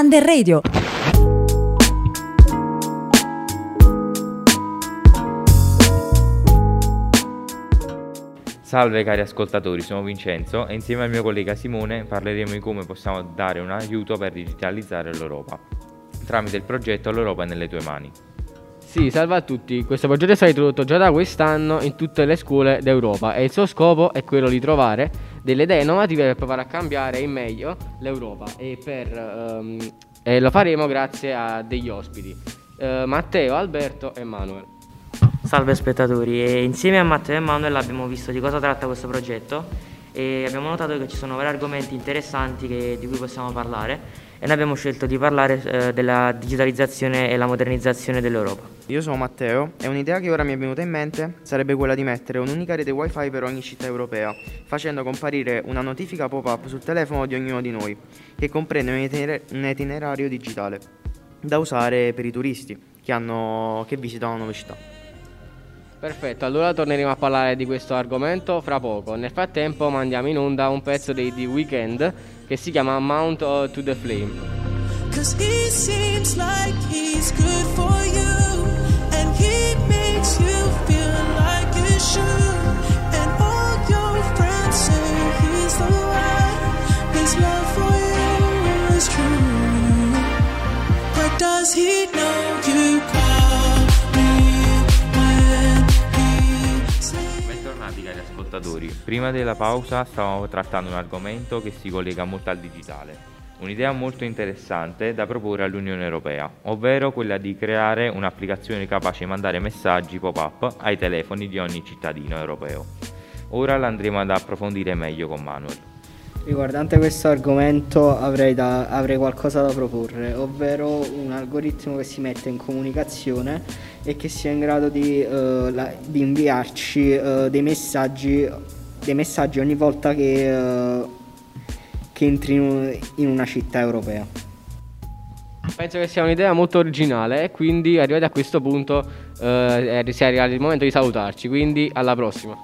Under Radio. Salve cari ascoltatori, sono Vincenzo e insieme al mio collega Simone parleremo di come possiamo dare un aiuto per digitalizzare l'Europa tramite il progetto L'Europa è nelle tue mani. Sì, salve a tutti. Questo progetto è stato introdotto già da quest'anno in tutte le scuole d'Europa e il suo scopo è quello di trovare delle idee innovative per provare a cambiare in meglio l'Europa e, per, um, e lo faremo grazie a degli ospiti, uh, Matteo, Alberto e Manuel. Salve spettatori, e insieme a Matteo e Manuel abbiamo visto di cosa tratta questo progetto e abbiamo notato che ci sono vari argomenti interessanti che, di cui possiamo parlare e noi abbiamo scelto di parlare eh, della digitalizzazione e la modernizzazione dell'Europa. Io sono Matteo e un'idea che ora mi è venuta in mente sarebbe quella di mettere un'unica rete wifi per ogni città europea, facendo comparire una notifica pop-up sul telefono di ognuno di noi, che comprende un itinerario digitale, da usare per i turisti che, hanno, che visitano nuove città. Perfetto, allora torneremo a parlare di questo argomento fra poco. Nel frattempo mandiamo in onda un pezzo dei The Weeknd che si chiama Mount to the Flame. Cause he seems like he's good for you and he makes you feel like you should and all your friends say he's the one his love for you is true but does he know ascoltatori, prima della pausa stavamo trattando un argomento che si collega molto al digitale, un'idea molto interessante da proporre all'Unione Europea, ovvero quella di creare un'applicazione capace di mandare messaggi pop-up ai telefoni di ogni cittadino europeo. Ora l'andremo ad approfondire meglio con Manuel. Riguardante questo argomento avrei, da, avrei, qualcosa da proporre, ovvero un algoritmo che si mette in comunicazione e che sia in grado di, uh, la, di inviarci uh, dei, messaggi, dei, messaggi, ogni volta che, uh, che entri in, in una città europea. Penso che sia un'idea molto originale e quindi arrivati a questo punto eh, si è arrivato il momento di salutarci, quindi alla prossima.